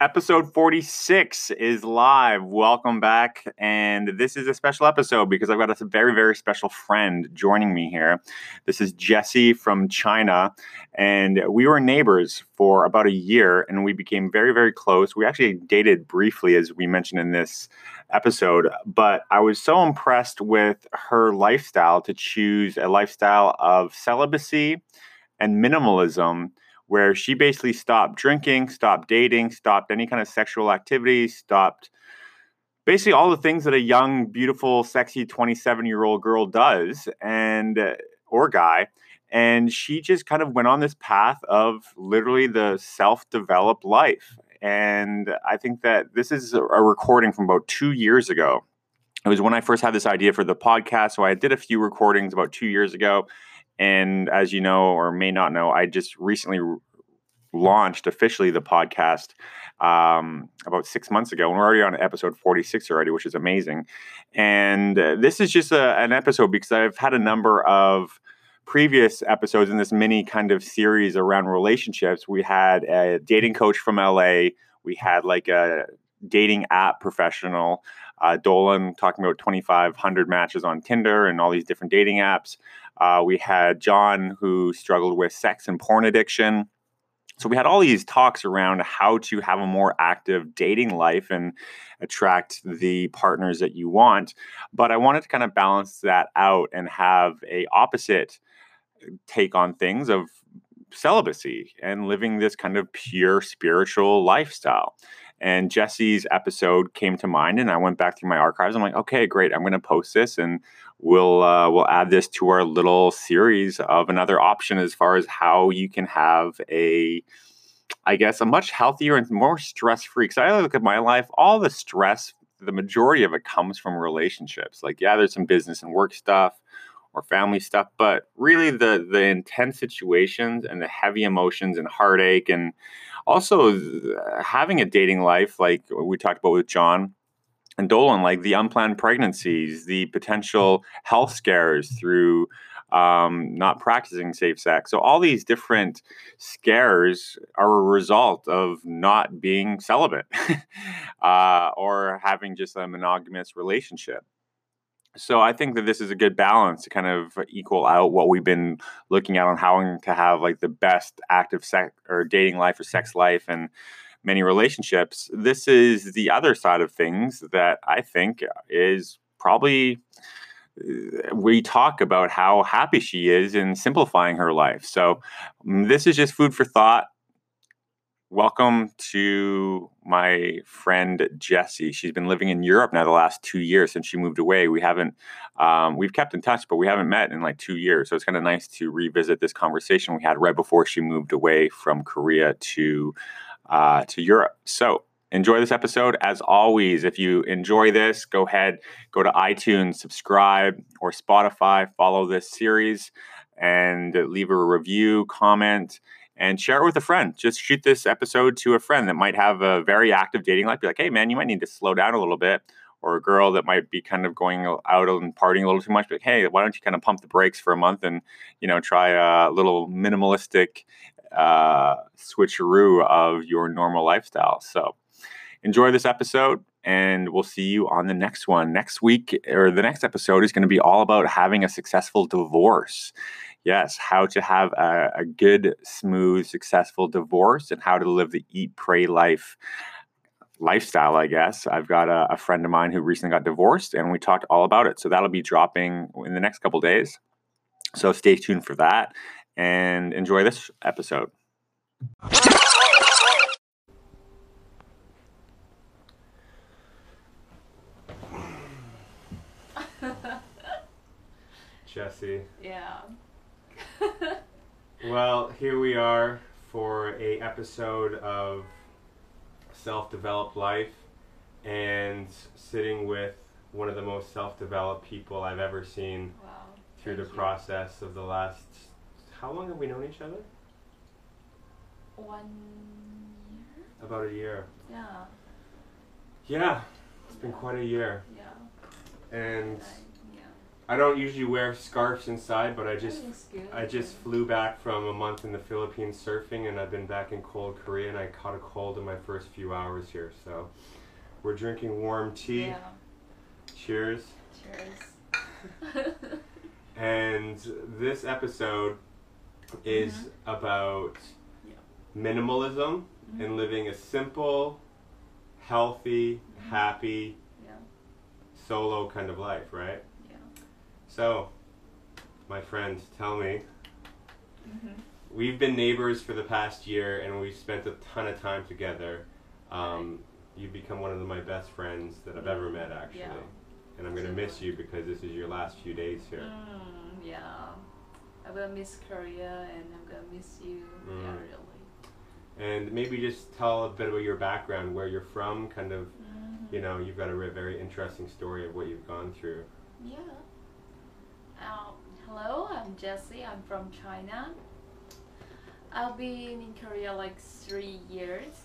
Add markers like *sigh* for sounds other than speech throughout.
Episode 46 is live. Welcome back. And this is a special episode because I've got a very, very special friend joining me here. This is Jesse from China. And we were neighbors for about a year and we became very, very close. We actually dated briefly, as we mentioned in this episode. But I was so impressed with her lifestyle to choose a lifestyle of celibacy and minimalism where she basically stopped drinking, stopped dating, stopped any kind of sexual activity, stopped basically all the things that a young, beautiful, sexy 27 year old girl does and uh, or guy. And she just kind of went on this path of literally the self developed life. And I think that this is a recording from about two years ago. It was when I first had this idea for the podcast. So I did a few recordings about two years ago. And as you know, or may not know, I just recently launched officially the podcast um, about six months ago, and we're already on episode 46 already, which is amazing. And uh, this is just a, an episode because I've had a number of previous episodes in this mini kind of series around relationships. We had a dating coach from LA, we had like a dating app professional, uh, Dolan, talking about 2,500 matches on Tinder and all these different dating apps. Uh, we had John, who struggled with sex and porn addiction. So we had all these talks around how to have a more active dating life and attract the partners that you want. But I wanted to kind of balance that out and have a opposite take on things of celibacy and living this kind of pure spiritual lifestyle. And Jesse's episode came to mind, and I went back through my archives. I'm like, okay, great. I'm going to post this, and we'll uh, we'll add this to our little series of another option as far as how you can have a I guess a much healthier and more stress free. Because I look at my life, all the stress, the majority of it comes from relationships. Like, yeah, there's some business and work stuff or family stuff, but really the the intense situations and the heavy emotions and heartache and also having a dating life like we talked about with John and Dolan, like the unplanned pregnancies, the potential health scares through um, not practicing safe sex. So all these different scares are a result of not being celibate *laughs* uh, or having just a monogamous relationship. So I think that this is a good balance to kind of equal out what we've been looking at on how to have like the best active sex or dating life or sex life and many relationships. This is the other side of things that I think is probably uh, we talk about how happy she is in simplifying her life. So mm, this is just food for thought. Welcome to my friend Jessie. She's been living in Europe now the last two years since she moved away. We haven't, um, we've kept in touch, but we haven't met in like two years. So it's kind of nice to revisit this conversation we had right before she moved away from Korea to uh, to Europe. So enjoy this episode. As always, if you enjoy this, go ahead, go to iTunes, subscribe, or Spotify, follow this series, and leave a review, comment, and share it with a friend. Just shoot this episode to a friend that might have a very active dating life. Be like, hey, man, you might need to slow down a little bit. Or a girl that might be kind of going out and partying a little too much. Like, hey, why don't you kind of pump the brakes for a month and you know try a little minimalistic uh, switcheroo of your normal lifestyle. So enjoy this episode and we'll see you on the next one. Next week or the next episode is going to be all about having a successful divorce. Yes, how to have a, a good, smooth, successful divorce and how to live the eat, pray life lifestyle, I guess. I've got a, a, friend of mine who recently got divorced, and we talked all about it. So that'll be dropping in the next couple days. So stay tuned for that and enjoy this episode. Jesse. Yeah. *laughs* well, here we are for a episode of Self-Developed Life and sitting with one of the most self-developed people I've ever seen wow. through Thank the you. process of the last how long have we known each other? One year? About a year. Yeah. Yeah, it's been quite a year. Yeah. And I- yeah. I don't usually wear scarves inside, but I just That looks good. I just flew back from a month in the Philippines surfing, and I've been back in cold Korea, and I caught a cold in my first few hours here. So, we're drinking warm tea. Yeah. Cheers. Cheers. *laughs* *laughs* And this episode is Mhm. about Yeah. minimalism Mhm. and living a simple, healthy, Mhm. happy, yeah. solo kind of life, right? Yeah. So, my friend, tell me, Mhm. we've been neighbors for the past year and we've spent a ton of time together. Um, you've become one of my best friends that I've ever met, actually. Yeah. And I'm going to miss you because this is your last few days here. Mm, yeah. I will miss Korea and I'm gonna miss you. Yeah, Mm. really. And maybe just tell a bit about your background, where you're from, kind of, Mhm. you know, you've got a re- very interesting story of what you've gone through. Yeah. Um, hello, I'm Jessie. I'm from China. I've been in Korea like three years.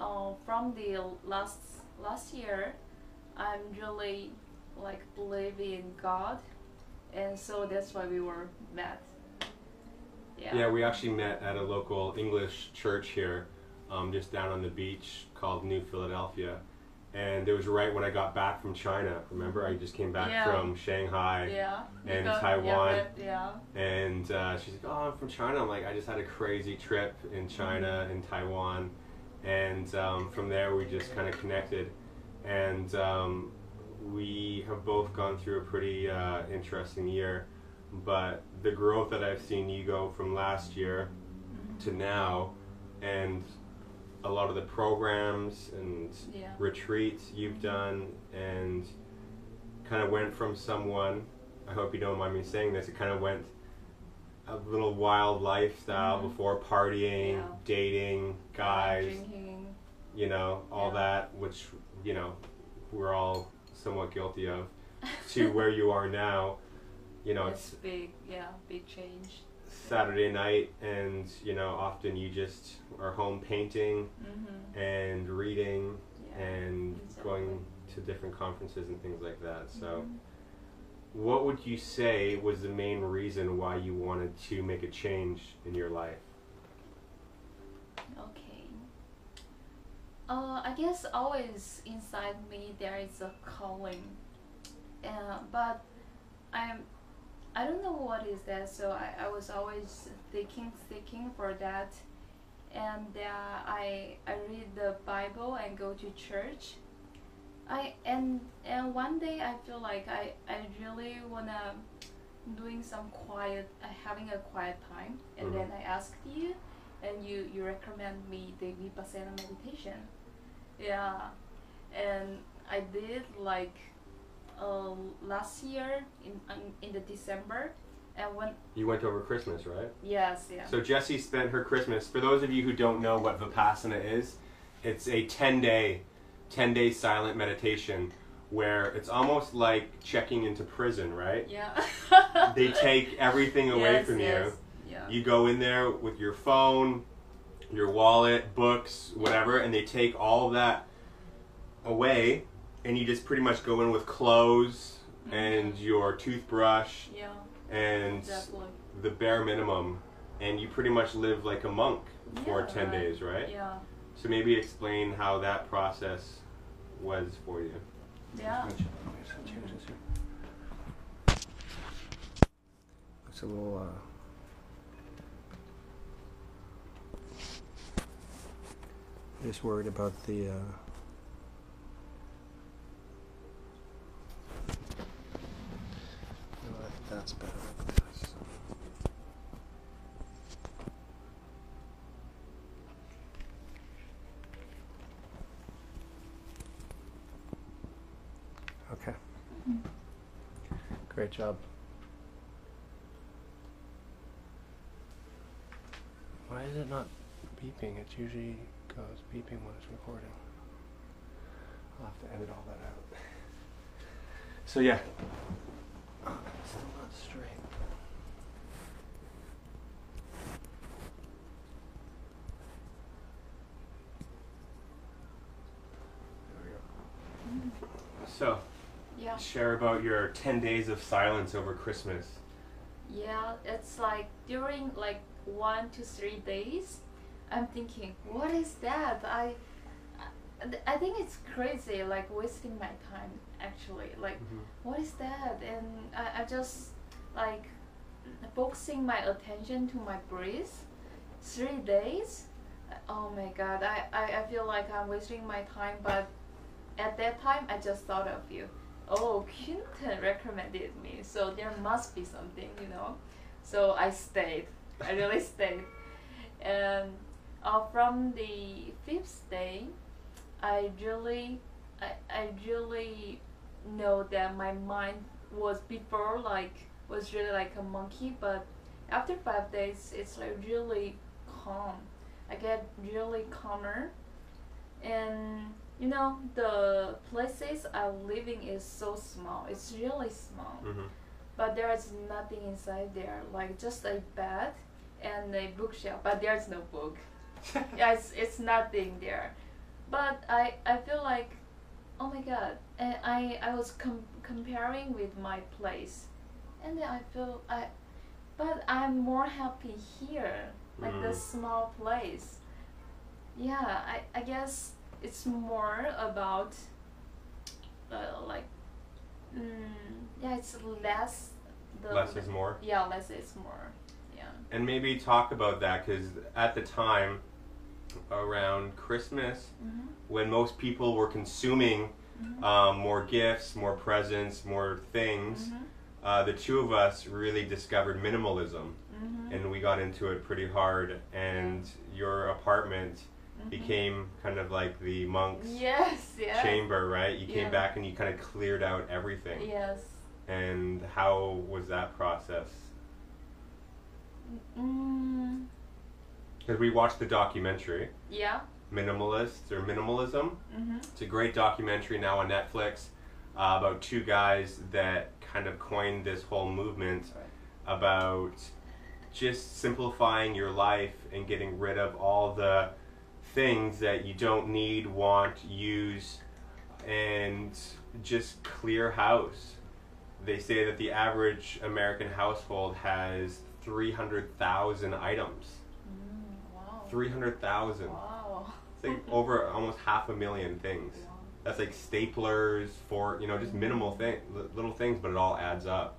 Uh, from the last last year, I'm really like believe in God, and so that's why we were met. Yeah. Yeah, we actually met at a local English church here, um, just down on the beach called New Philadelphia. And it was right when I got back from China. Remember, I just came back Yeah. from Shanghai. Yeah. and got- Taiwan. Yeah. yeah. And uh, she's like, "Oh, I'm from China." I'm like, "I just had a crazy trip in China and Taiwan," and um, from there we just kind of connected, and um, we have both gone through a pretty uh, interesting year. But the growth that I've seen you go from last year to now, and a lot of the programs and Yeah. retreats you've done, and kind of went from someone. I hope you don't mind me saying this. It kind of went a little wild lifestyle Mhm. before partying, Yeah. dating, guys, Drinking. you know, all Yeah. that, which you know we're all somewhat guilty of. *laughs* To where you are now, you know, it's it's big. Yeah. Big change. Saturday night, and you know, often you just are home painting Mm-hmm. and reading Yeah. and exactly. going to different conferences and things like that. So, Mhm. what would you say was the main reason why you wanted to make a change in your life? Okay. Uh, I guess always inside me there is a calling, uh, but I'm I don't know what is that. So I, I was always thinking thinking for that, and uh, I I read the Bible and go to church. I and and one day I feel like I I really wanna doing some quiet uh, having a quiet time and Mhm. then I asked you and you you recommend me the vipassana meditation yeah and i did like uh, last year in in the december and when You went over Christmas, right? yes yeah So Jessie spent her Christmas. For those of you who don't know what Vipassana is, it's a 10 day, 10 day silent meditation where it's almost like checking into prison, right? yeah They take everything away *laughs* Yes, from yes, you. yeah You go in there with your phone, your wallet, books, whatever, and they take all of that away, and you just pretty much go in with clothes and Mhm. your toothbrush yeah and exactly the bare minimum, and you pretty much live like a monk for 10 right. days, right? yeah So maybe explain how that process was for you. yeah It's a little. Uh... Just worried about the. Uh... No, that's better. Okay. Great job. Why is it not beeping? It's usually goes beeping when it's recording. I'll have to edit all that out. So yeah. Oh, still not straight. There we go. So, Yeah. Share about your 10 days of silence over Christmas. Yeah, it's like during like one to three days, I'm thinking, what is that? I, I, think it's crazy, like wasting my time. Actually, like, mm-hmm. what is that? And I, I just like focusing my attention to my breath. Three days. Oh my god, I, I, I feel like I'm wasting my time, but at that time I just thought of you. Oh, Quinton recommended me, so there must be something, you know. So I stayed. I really stayed. And uh, from the fifth day, I really, I, I really know that my mind was before like was really like a monkey, but after five days, it's like really calm. I get really calmer, and you know the places I'm living is so small. It's really small, hmm but there is nothing inside there, like just a bed and a bookshelf, but there's no book. *laughs* yeah, it's, it's nothing there. But I, I feel like, oh my god, and I, I was com- comparing with my place, and then I feel I, but I'm more happy here, like Mm. this small place. Yeah, I, I guess it's more about, uh, like, mm, yeah, it's less. The Less is more. Yeah, less is more. And maybe talk about that because at the time, around Christmas, Mm-hmm. when most people were consuming Mhm. um, more gifts, more presents, more things, Mhm. uh, the two of us really discovered minimalism. Mhm. And we got into it pretty hard. And your apartment Mhm. became kind of like the monk's Yes, yes. chamber, right? You came Yeah. back and you kind of cleared out everything. Yes. And how was that process? Mm, Because we watched the documentary, yeah. Minimalists or Minimalism. Mm-hmm. It's a great documentary now on Netflix uh, about two guys that kind of coined this whole movement about just simplifying your life and getting rid of all the things that you don't need, want, use, and just clear house. They say that the average American household has 300,000 items. Mm, wow. 300,000. Wow. It's like over almost half a million things. Wow. That's like staplers for, you know, just minimal thing, little things, but it all adds up.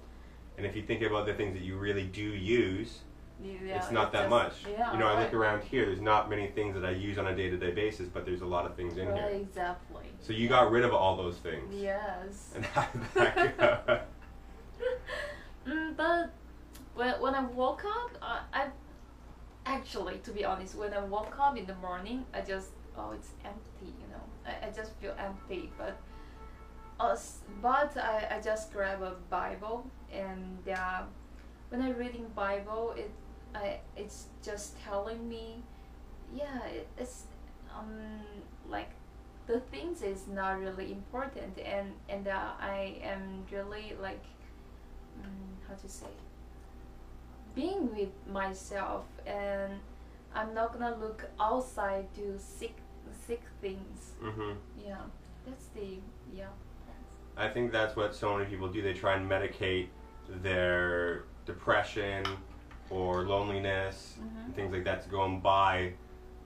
And if you think about the things that you really do use, Yeah, it's not that just- much. Yeah, you know, I look around here, there's not many things that I use on a day to day basis, but there's a lot of things in Right, here. exactly. So you got rid of all those things. Yes. And how *laughs* did that go? mm, but when, when I woke up, I, I actually, to be honest, when I woke up in the morning, I just oh, it's empty. You know, I, I just feel empty. But uh, but I, I just grab a Bible and uh, when I reading Bible, it I it's just telling me, yeah, it, it's um like the things is not really important and and uh, I am really like mm, how to say being with myself and I'm not gonna look outside to seek seek things. hmm Yeah, that's the yeah. I think that's what so many people do. They try and medicate their depression or loneliness Mhm. and things like that to go and buy,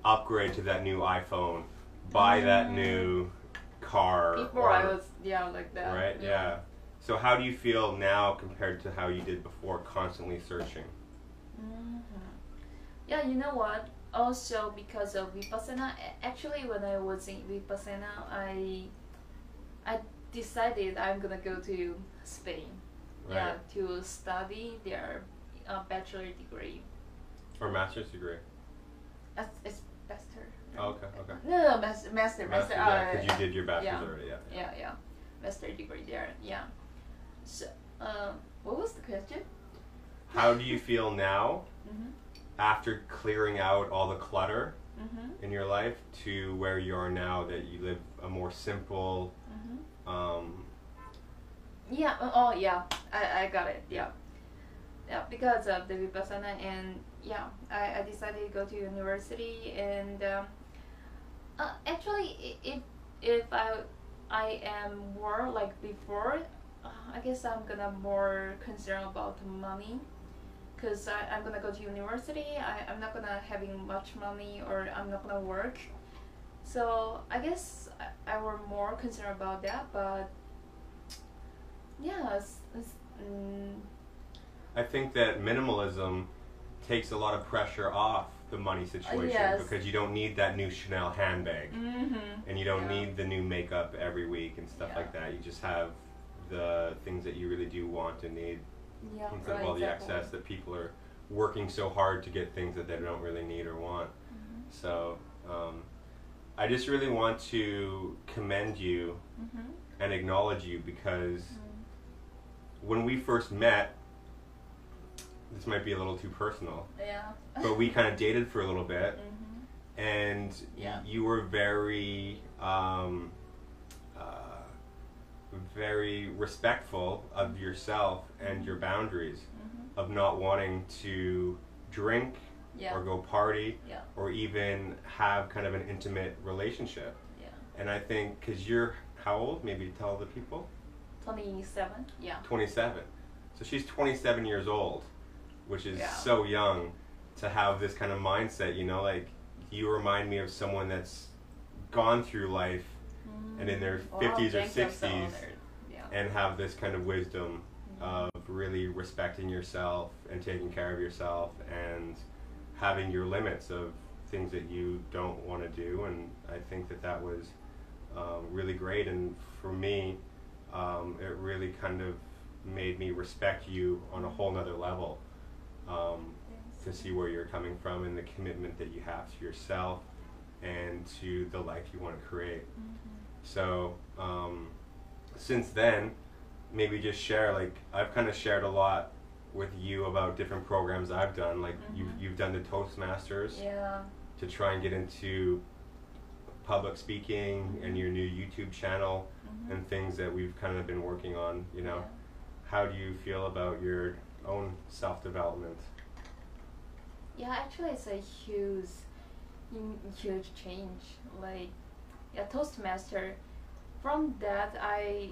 upgrade to that new iPhone, buy that Mm. new car. Before I was yeah like that. Right, yeah. So how do you feel now compared to how you did before, constantly searching? Hmm Yeah, you know what? Also, because of Vipassana, actually, when I was in Vipassana, I I decided I'm gonna go to Spain. Yeah, to study their uh, bachelor degree. Or master's degree? It's, it's master. Oh, okay, okay. No, no, master, master, master. yeah, uh, because you did your bachelor's yeah. already, yeah. Yeah, yeah, master degree there. Yeah. So, um, what was the question? How do you feel now Mhm. after clearing out all the clutter Mhm. in your life to where you are now that you live a more simple, Mhm. um, Yeah. uh, Oh, yeah. I, I got it. Yeah. Yeah, because of the vipassana and yeah, I, I decided to go to university and um, uh, actually, if if I I am more like before. Uh, I guess I'm gonna more concerned about money, cause I, I'm gonna go to university. I I'm not gonna having much money or I'm not gonna work. So I guess I, I were more concerned about that, but yeah, it's, it's, mm, I think that minimalism takes a lot of pressure off the money situation yes. because you don't need that new Chanel handbag mm-hmm. and you don't Yeah. need the new makeup every week and stuff Yeah. like that. You just have the things that you really do want and need yeah, instead right, of all the exactly. excess that people are working so hard to get things that they don't really need or want. Mhm. So um, I just really want to commend you Mhm. and acknowledge you because Mm. when we first met, this might be a little too personal, Yeah. but we kind of dated for a little bit, Mhm. and Yeah. you were very, um, very respectful of yourself and your boundaries, Mhm. of not wanting to drink Yeah. or go party Yeah. or even have kind of an intimate relationship. Yeah. And I think because you're how old? Maybe tell the people. Twenty-seven. Yeah. 27. So she's 27 years old, which is so young to have this kind of mindset, you know, like you remind me of someone that's gone through life and in their 50s or thank you so 60s. Yeah. and have this kind of wisdom Mhm. of really respecting yourself and taking care of yourself and having your limits of things that you don't want to do and i think that that was um, really great and for me um, it really kind of made me respect you on a whole nother level um, to see where you're coming from and the commitment that you have to yourself and to the life you want to create Mhm. So um, since then, maybe just share like I've kind of shared a lot with you about different programs I've done. Like you've Mhm. you've done the Toastmasters Yeah. to try and get into public speaking and your new YouTube channel Mhm. and things that we've kind of been working on. You know, Yeah. how do you feel about your own self development? Yeah, actually, it's a huge, huge change. Like, yeah, Toastmaster. From that, I,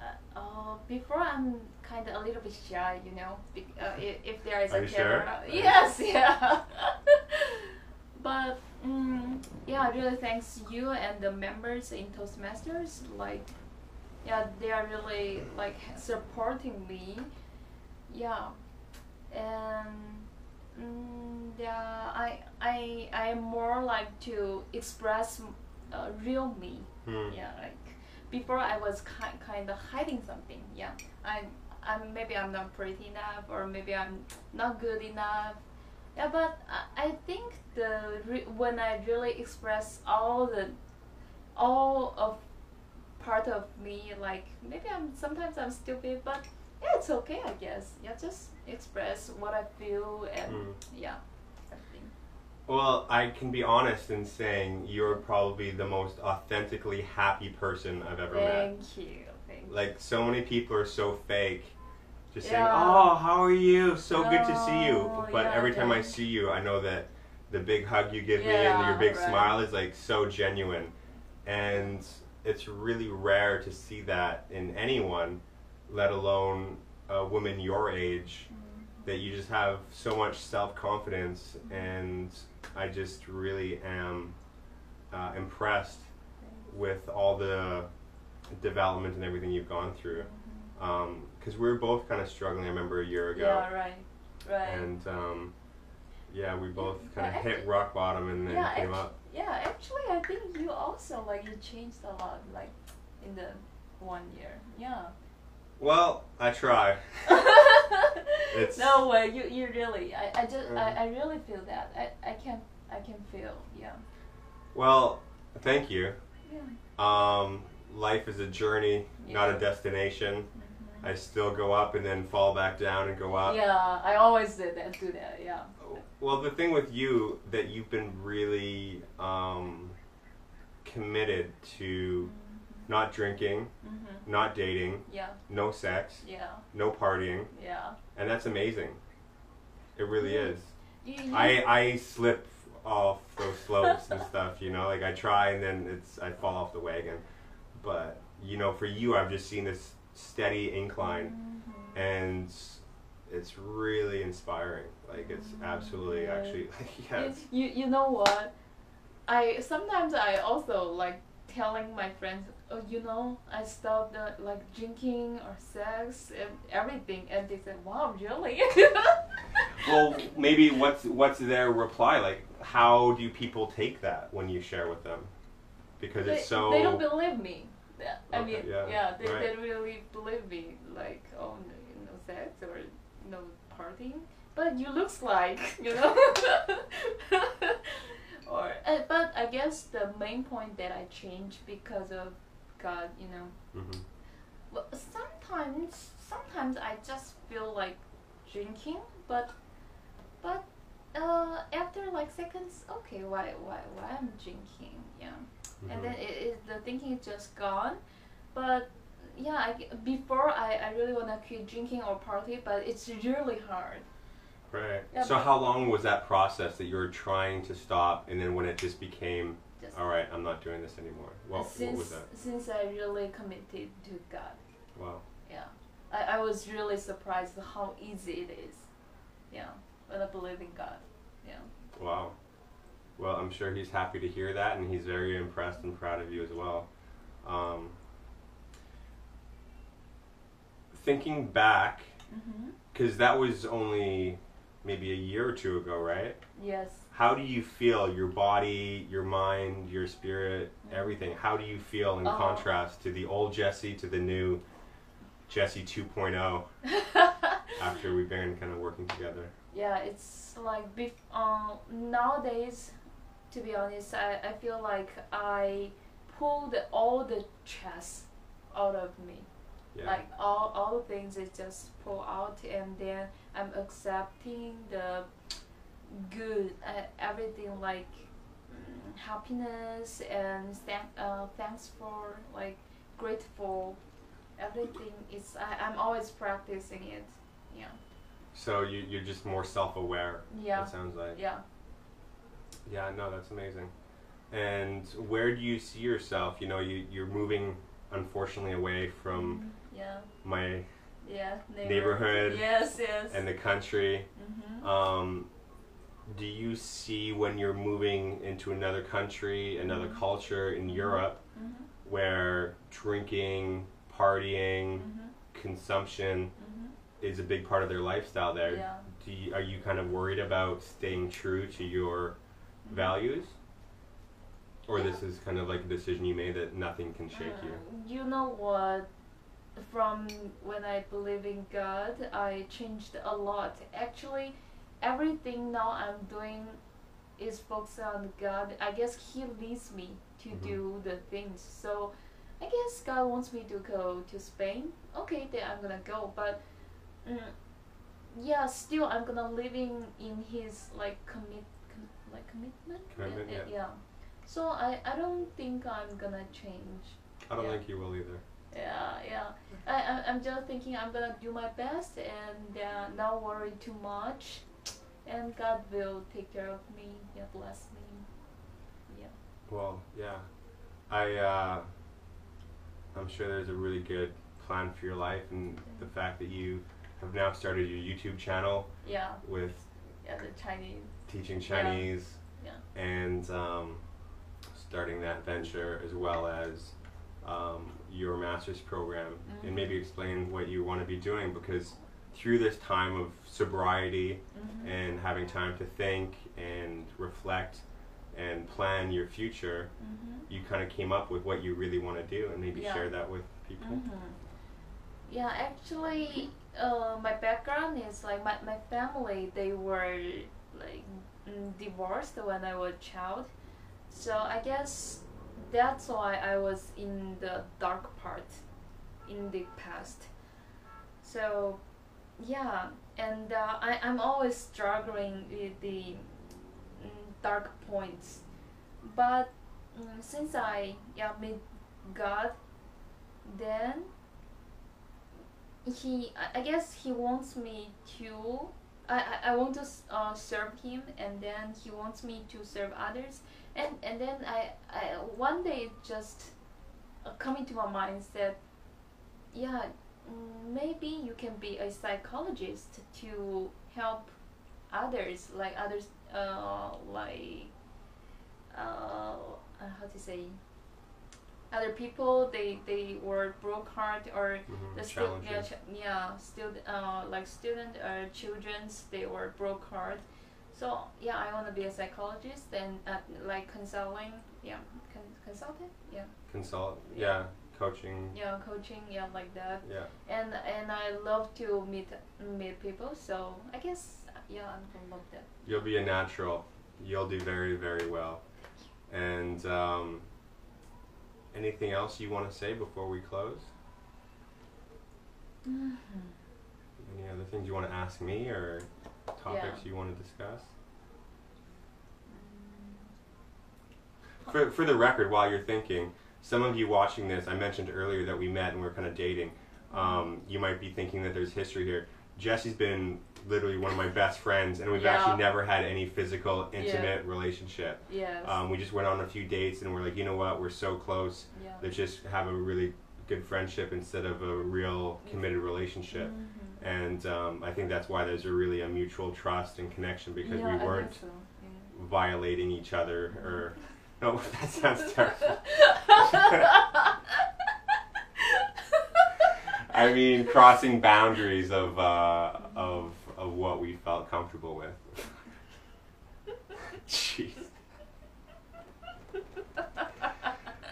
uh, uh, before I'm kind of a little bit shy, you know, be, uh, if, if there is Are a camera. sure? Yes, yeah. *laughs* but mm, yeah, really thanks you and the members in Toastmasters. Like, yeah, they are really like supporting me. Yeah, and mm, yeah, I I I am more like to express uh, real me. Hmm. Yeah, like before I was kind kind of hiding something. Yeah, I I'm maybe I'm not pretty enough or maybe I'm not good enough. Yeah, but I, I think the re- when I really express all the all of part of me, like maybe I'm sometimes I'm stupid, but yeah, it's okay, I guess. Yeah, just express what I feel and Mm. yeah, everything. Well, I can be honest in saying you're probably the most authentically happy person I've ever met. Thank you. Thank you. like so many people are so fake just saying oh how are you so good to see you Oh, but yeah, every time i see you i know that the big hug you give me and your big right. smile is like so genuine and it's really rare to see that in anyone let alone a woman your age that you just have so much self-confidence and i just really am uh, impressed with all the development and everything you've gone through because we were both kind of struggling. I remember a year ago, Yeah, right, right. and um, yeah, we both kind of hit rock bottom and then yeah, came up. yeah, actually, I think you also like you changed a lot, like in the one year. Yeah. Well, I try. *laughs* It's- no way. You you really. I, I just Mhm. I, I really feel that. I, I can I can feel. Yeah. Well, thank you. Yeah. Um, life is a journey, not a Yeah. destination. Mhm. I still go up and then fall back down and go up. Yeah, I always did that. Do that. Yeah. Well, the thing with you that you've been really um, committed to not drinking, Mm-hmm. not dating, Yeah. no sex, Yeah. no partying, Yeah. and that's amazing. It really Yeah. is. You, you, I I slip off those slopes and *laughs* stuff, you know, like I try and then it's I fall off the wagon. but you know, for you, I've just seen this steady incline, Mhm. and it's really inspiring. Like it's absolutely Yeah. actually *laughs* yeah. You, you you know what? I sometimes I also like telling my friends, oh, you know, I stopped uh, like drinking or sex and everything, and they said, wow, really? *laughs* well, maybe what's what's their reply? Like, how do people take that when you share with them? Because they, it's so. they don't believe me. I Okay, mean, yeah, yeah, they, right. they really believe me. Like, oh, no, no sex or no partying, but you looks like, *laughs* you know. *laughs* or, uh, but I guess the main point that I changed because of God, you know. Mhm. Well, sometimes, sometimes I just feel like drinking, but, but, uh, after like seconds, okay, why, why, why I'm drinking? Yeah and Mhm. then it, it, the thinking is just gone. But yeah, I, before I, I really wanna quit drinking or party, but it's really hard. Right. Yeah, so how long was that process that you were trying to stop, and then when it just became, all right, I'm not doing this anymore. What, what since was that? since I really committed to God, Wow. yeah, I, I was really surprised how easy it is. Yeah, when I believe in God. Yeah. Wow. Well, I'm sure he's happy to hear that, and he's very impressed and proud of you as well. Um, thinking back, Mm-hmm. because that was only maybe a year or two ago, right? Yes. How do you feel? Your body, your mind, your spirit, everything. How do you feel in Oh. contrast to the old Jesse to the new Jesse 2.0 *laughs* after we've been kind of working together? yeah, it's like bef- um, nowadays, to be honest, I, I feel like I pulled all the stress out of me. Yeah. Like all, all the things is just pull out and then I'm accepting the good, uh, everything like mm, happiness and thank, uh, thanks for like grateful. Everything is I, I'm always practicing it. Yeah. so you, you're just more self-aware. Yeah. It sounds like. Yeah. Yeah, no, that's amazing. And where do you see yourself? You know, you, you're moving, unfortunately, away from Mhm. Yeah. my Yeah. Neighborhood Yes. Yes. and the country. mm-hmm. Um, do you see when you're moving into another country, another Mhm. culture in Mhm. Europe, Mm-hmm. where drinking, partying, Mm-hmm. consumption Mm-hmm. is a big part of their lifestyle there? Yeah. Do you, are you kind of worried about staying true to your values? Or this is kind of like a decision you made that nothing can shake you? Uh, You know what? From when I believe in God, I changed a lot. Actually, everything now I'm doing is focused on God. I guess He leads me to Mhm. do the things. So, I guess God wants me to go to Spain. Okay, then I'm gonna go. But, mm, yeah, still I'm gonna living in His like commit, com- like commitment. Commitment, yeah. yeah. yeah. So I, I don't think I'm gonna change. I don't Yeah. think you will either. Yeah, yeah. I, I'm, I'm just thinking I'm gonna do my best and uh, not worry too much. And God will take care of me. Yeah, bless me. Yeah. Well, yeah. I, uh, I'm sure there's a really good plan for your life, and the fact that you have now started your YouTube channel Yeah, with yeah, the Chinese. teaching Chinese Yeah. and um, starting that venture as well as um, your master's program Mhm. and maybe explain what you want to be doing because through this time of sobriety Mm-hmm. and having time to think and reflect and plan your future Mm-hmm. you kind of came up with what you really want to do and maybe Yeah. share that with people Mm-hmm. Yeah, actually, uh, my background is like my, my family, they were like mm, divorced when I was a child. So I guess that's why I was in the dark part in the past. So, yeah, and uh, I, I'm always struggling with the mm, dark points. But mm, since I yeah, meet God, then he I, guess he wants me to I, I, I want to uh, serve him and then he wants me to serve others and and then I, I one day just uh, coming to my mind that yeah mm, maybe you can be a psychologist to help others like others uh, like uh, uh, how to say other people they they were broke heart or Mhm, the stu- yeah, ch- yeah student uh, like student or children's they were broke heart so yeah i want to be a psychologist and uh, like consulting yeah con- consultant yeah Consult. Yeah. Coaching. yeah coaching yeah like that Yeah. and and i love to meet meet people so i guess yeah i'm gonna love that You'll be a natural. You'll do very, very well. And um, anything else you want to say before we close? Any other things you want to ask me or topics you want to discuss? For, for the record, while you're thinking, some of you watching this, I mentioned earlier that we met and we are kind of dating. Um, you might be thinking that there's history here. Jesse's been literally one of my best friends, and we've Yeah. actually never had any physical, intimate relationship. yes Um, we just went on a few dates, and we're like, you know what, we're so close. yeah Let's just have a really good friendship instead of a real committed relationship. Mhm. And um, I think that's why there's a really a mutual trust and connection because yeah, we weren't so, yeah. violating each other or *laughs* no *laughs* that sounds terrible. *laughs* I mean crossing boundaries of uh, of of what we felt comfortable with. *laughs* Jeez.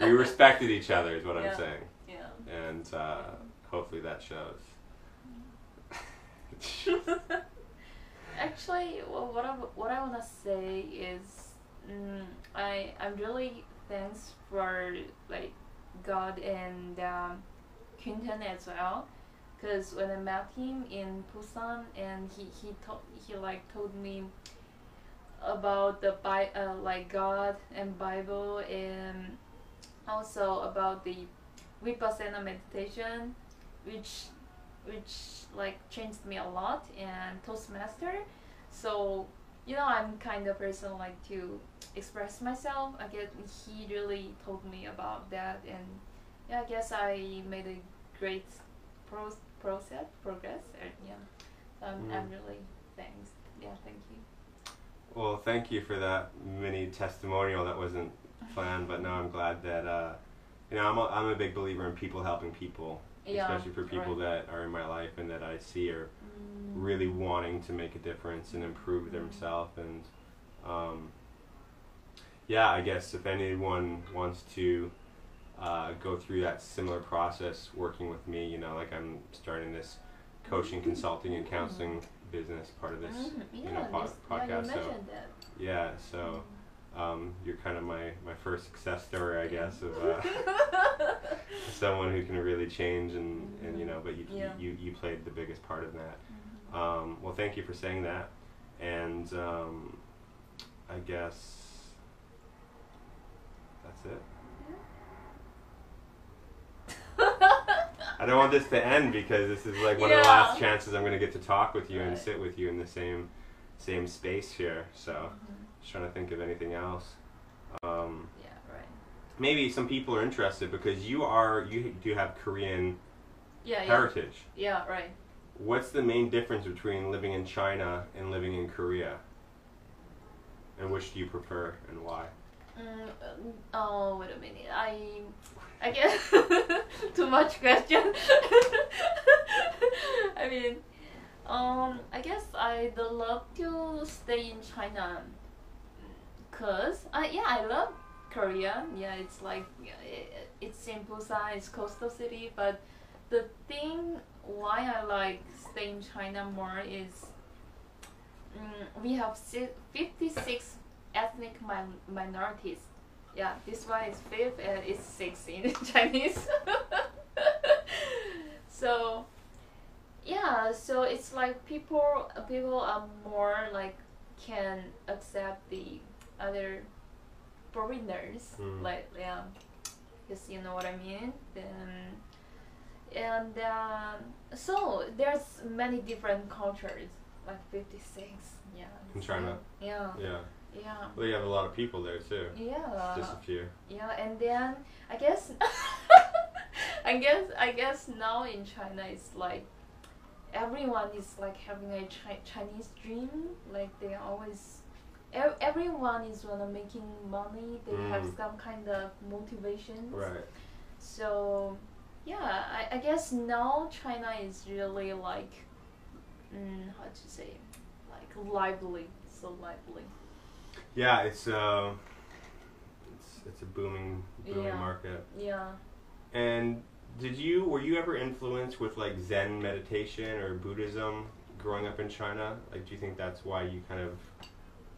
We respected each other is what Yeah. i'm saying. Yeah. and uh, hopefully that shows. Actually, well, what I what I wanna say is, mm, I I'm really thanks for like God and um, Quinton as well, because when I met him in Busan and he he told he like told me about the Bi- uh, like God and Bible and also about the vipassana meditation, which which like changed me a lot and toastmaster. So you know i'm kind of person like to express myself i guess he really told me about that and yeah i guess i made a great pro- process progress uh, yeah so I'm, I'm Mm. really thanks yeah thank you well thank you for that mini testimonial that wasn't planned but now i'm glad that uh, you know I'm a, I'm a big believer in people helping people yeah especially for people right. that are in my life and that I see or really wanting to make a difference and improve themselves. And um, yeah, I guess if anyone wants to uh, go through that similar process working with me, you know, like I'm starting this coaching, consulting, and counseling business part of this. Mhm, you know, po- yes, yeah, podcast, so- that Yeah, so um, you're kind of my, my first success story, I guess, of uh, *laughs* someone who can really change and, and you know, but you, Yeah. you, you played the biggest part of that. Um, well, thank you for saying that. And um, I guess that's it. I don't want this to end because this is like one of the last chances I'm going to get to talk with you and sit with you in the same same space here. So, Mhm. just trying to think of anything else. Um, yeah right maybe some people are interested because you are you do have Korean yeah yeah heritage. yeah right What's the main difference between living in China and living in Korea? And which do you prefer and why? Mm, um, oh wait a minute. I I guess *laughs* too much question. *laughs* I mean, um, I guess I'd love to stay in China, cause I yeah I love Korea. Yeah, it's like it, it's in Busan, it's coastal city. But the thing why I like stay in China more is mm, we have fifty six ethnic min- minorities. Yeah, this one is fifth and it's six in *laughs* Chinese. *laughs* so, yeah, so it's like people people are more like can accept the other foreigners, Mm. like yeah, because you know what I mean. Then, and um, so there's many different cultures, like fifty six. Yeah. In China? Yeah. Yeah. Yeah. Well, you have a lot of people there too. Yeah. Just a few. Yeah, and then I guess *laughs* I guess I guess now in China it's like everyone is like having a chi- Chinese dream. Like they always, ev- everyone is wanna making money. They have Mm. some kind of motivation. Right. So yeah, I, I guess now China is really like, mm, how to say, like lively, so lively. Yeah, it's uh, it's it's a booming booming Yeah. market. Yeah. And did you were you ever influenced with like Zen meditation or Buddhism growing up in China? Like, do you think that's why you kind of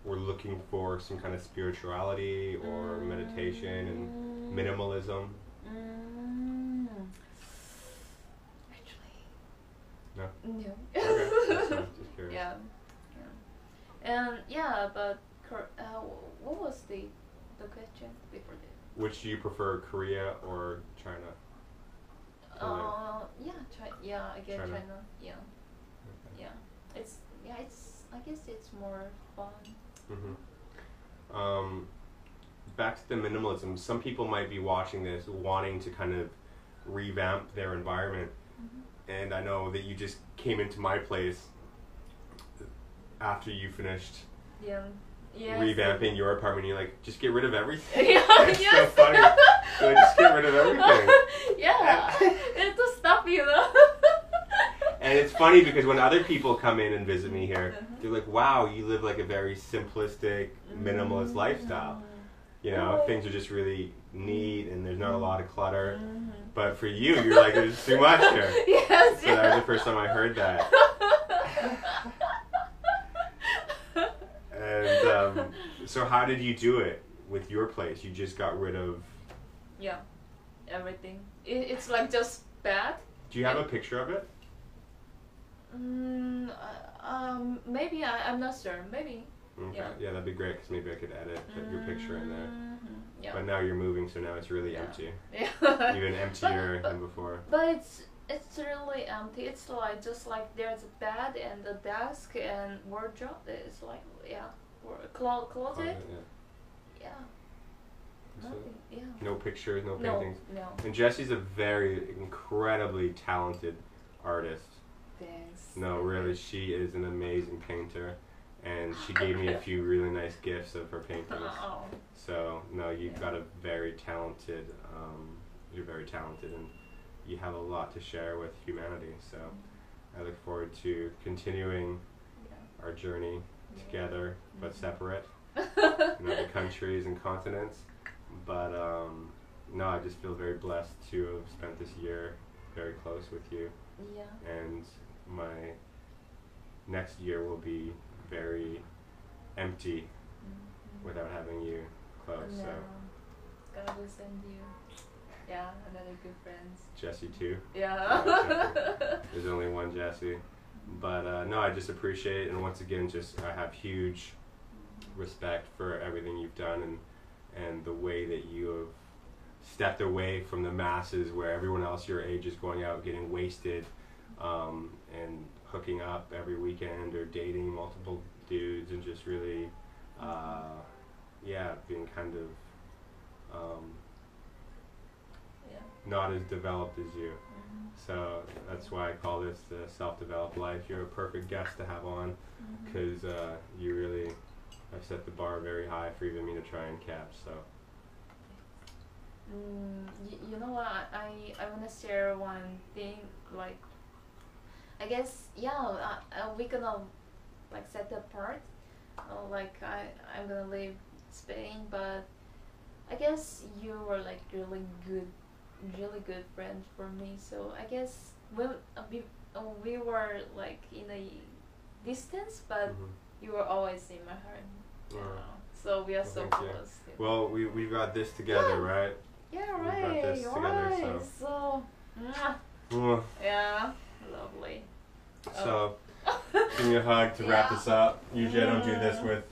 were looking for some kind of spirituality or meditation and Mm, minimalism? Mm, actually. No? No. Okay, that's fine, just *laughs* curious. yeah. Yeah. And yeah, but cor- uh, what was the the question before that? Which do you prefer, Korea or China? China. Uh, yeah, Chi- yeah, I guess China. China. Yeah, yeah. It's yeah, it's I guess it's more fun. hmm Um, back to the minimalism. Some people might be watching this wanting to kind of revamp their environment, and I know that you just came into my place after you finished Yeah. Yeah. revamping your apartment. You're like, just get rid of everything. *laughs* yeah. It's so yes. funny. You're like, just get rid of everything. *laughs* yeah. *laughs* it's to stop you know. And it's funny because when other people come in and visit me here, Uh-huh. they're like, "Wow, you live like a very simplistic, minimalist lifestyle." You know, Oh. things are just really neat, and there's not a lot of clutter. Mhm. But for you, you're like, "There's too much here." *laughs* yes. So that was the first time I heard that. And um, so, how did you do it with your place? You just got rid of. yeah, everything. It, it's like just bad. Do you have a picture of it? Uh, um, maybe I, I'm not sure. Maybe. Okay. Yeah. Yeah, that'd be great because maybe I could edit put your picture in there. Mhm, Yeah. But now you're moving, so now it's really Yeah. empty. yeah. *laughs* Even *laughs* emptier but- than before. But it's it's really empty. It's like just like there's a bed and a desk and wardrobe. It's like yeah, clo- closet. Closet, yeah. Yeah. Nothing. Yeah. no pictures, no No. paintings. No. And Jesse's a very incredibly talented artist. Thanks. No, really, she is an amazing painter, and she gave me a few really nice gifts of her paintings. Oh. So no, you've Yeah. got a very talented. Um, you're very talented, and you have a lot to share with humanity. So I look forward to continuing Yeah. our journey together, but Mhm. separate *laughs* in other countries and continents. But um, no, I just feel very blessed to have spent this year very close with you, Yeah. and my next year will be very empty Mhm. without having you close. So God will send you. Yeah, another good friends. Jesse too. Yeah. *laughs* There's only one Jesse. But uh, no, I just appreciate and once again, just I have huge respect for everything you've done and and the way that you have stepped away from the masses where everyone else your age is going out getting wasted um, and hooking up every weekend or dating multiple dudes and just really uh, yeah being kind of um, yeah. not as developed as you Mhm. so that's why I call this the self-developed life you're a perfect guest to have on because uh, you really have set the bar very high for even me to try and catch. So Mm, y- you know what? I I wanna share one thing. Like, I guess yeah. Uh, uh, we gonna like set apart. Uh, like I I'm gonna leave Spain, but I guess you were like really good, really good friend for me. So I guess when uh, we uh, we were like in a distance, but mhm. you were always in my heart. Wow. Yeah. So we are Well, so close. still. well, we we've got this together, right? Yeah, We've got right. this together, right. so- So, yeah, lovely. So give me a hug to wrap this up. Usually I don't do this Mm. with.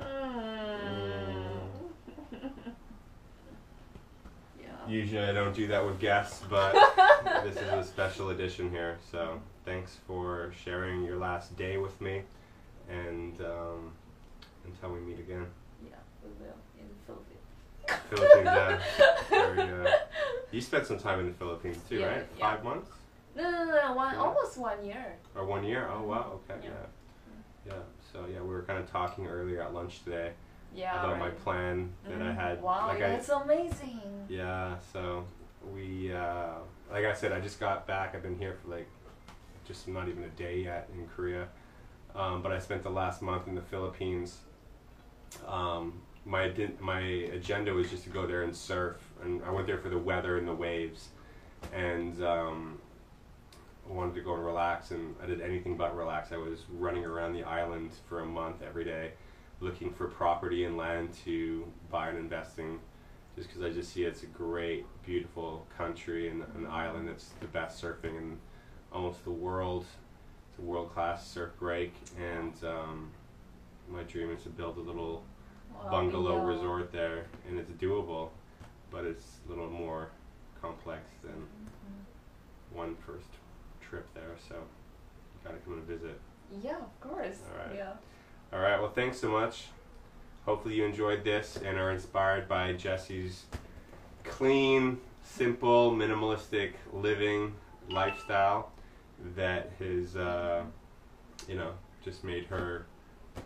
Mm. yeah. Usually I don't do that with guests, but *laughs* this is a special edition here. So thanks for sharing your last day with me, and um, until we meet again. yeah, we will in the Philippines. Philippines, yeah. *laughs* Very, uh, you spent some time in the Philippines too, Yeah, right? yeah. Five months No, no, no, one, Yeah. almost one year. or one year? Oh wow, okay, Yeah. yeah. Yeah. So yeah, we were kind of talking earlier at lunch today Yeah. about my plan that I Mhm. had. Wow, like I, that's amazing. Yeah, so we, uh, like I said, I just got back. I've been here for like just not even a day yet in Korea. Um, but I spent the last month in the Philippines. Um, my my agenda was just to go there and surf, and I went there for the weather and the waves, and um, I wanted to go and relax, and I did anything but relax. I was running around the island for a month every day, looking for property and land to buy and invest in just because I just see it's a great, beautiful country and an island that's the best surfing in almost the world. It's a world class surf break, and um, my dream is to build a little Wow, bungalow yeah. resort there, and it's doable, but it's a little more complex than Mm-hmm. one first trip there. So, you gotta come and visit. Yeah, of course. All right. Yeah. All right. Well, thanks so much. Hopefully you enjoyed this and are inspired by Jesse's clean, simple, minimalistic living lifestyle that has, uh, you know, just made her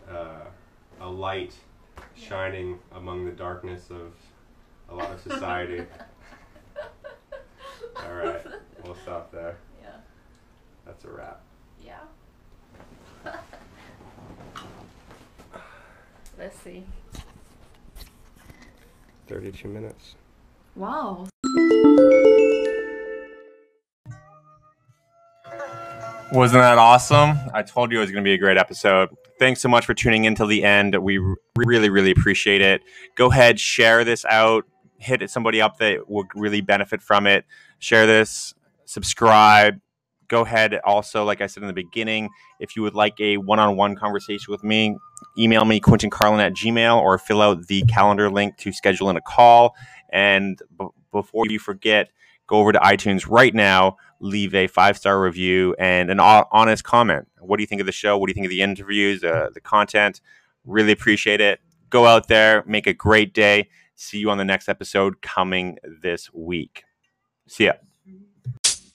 uh, a light shining among the darkness of a lot of society. *laughs* All right. We'll stop there. Yeah. That's a wrap. Yeah. *laughs* Let's see. 32 minutes. Wow. Wasn't that awesome? I told you it was going to be a great episode. Thanks so much for tuning in till the end. We r- really, really appreciate it. Go ahead, share this out. Hit somebody up that would really benefit from it. Share this, subscribe. Go ahead. Also, like I said in the beginning, if you would like a one on one conversation with me, email me, Quentin Carlin at Gmail, or fill out the calendar link to schedule in a call. And b- before you forget, go over to iTunes right now, leave a five star review and an ho- honest comment. What do you think of the show? What do you think of the interviews, uh, the content? Really appreciate it. Go out there, make a great day. See you on the next episode coming this week. See ya.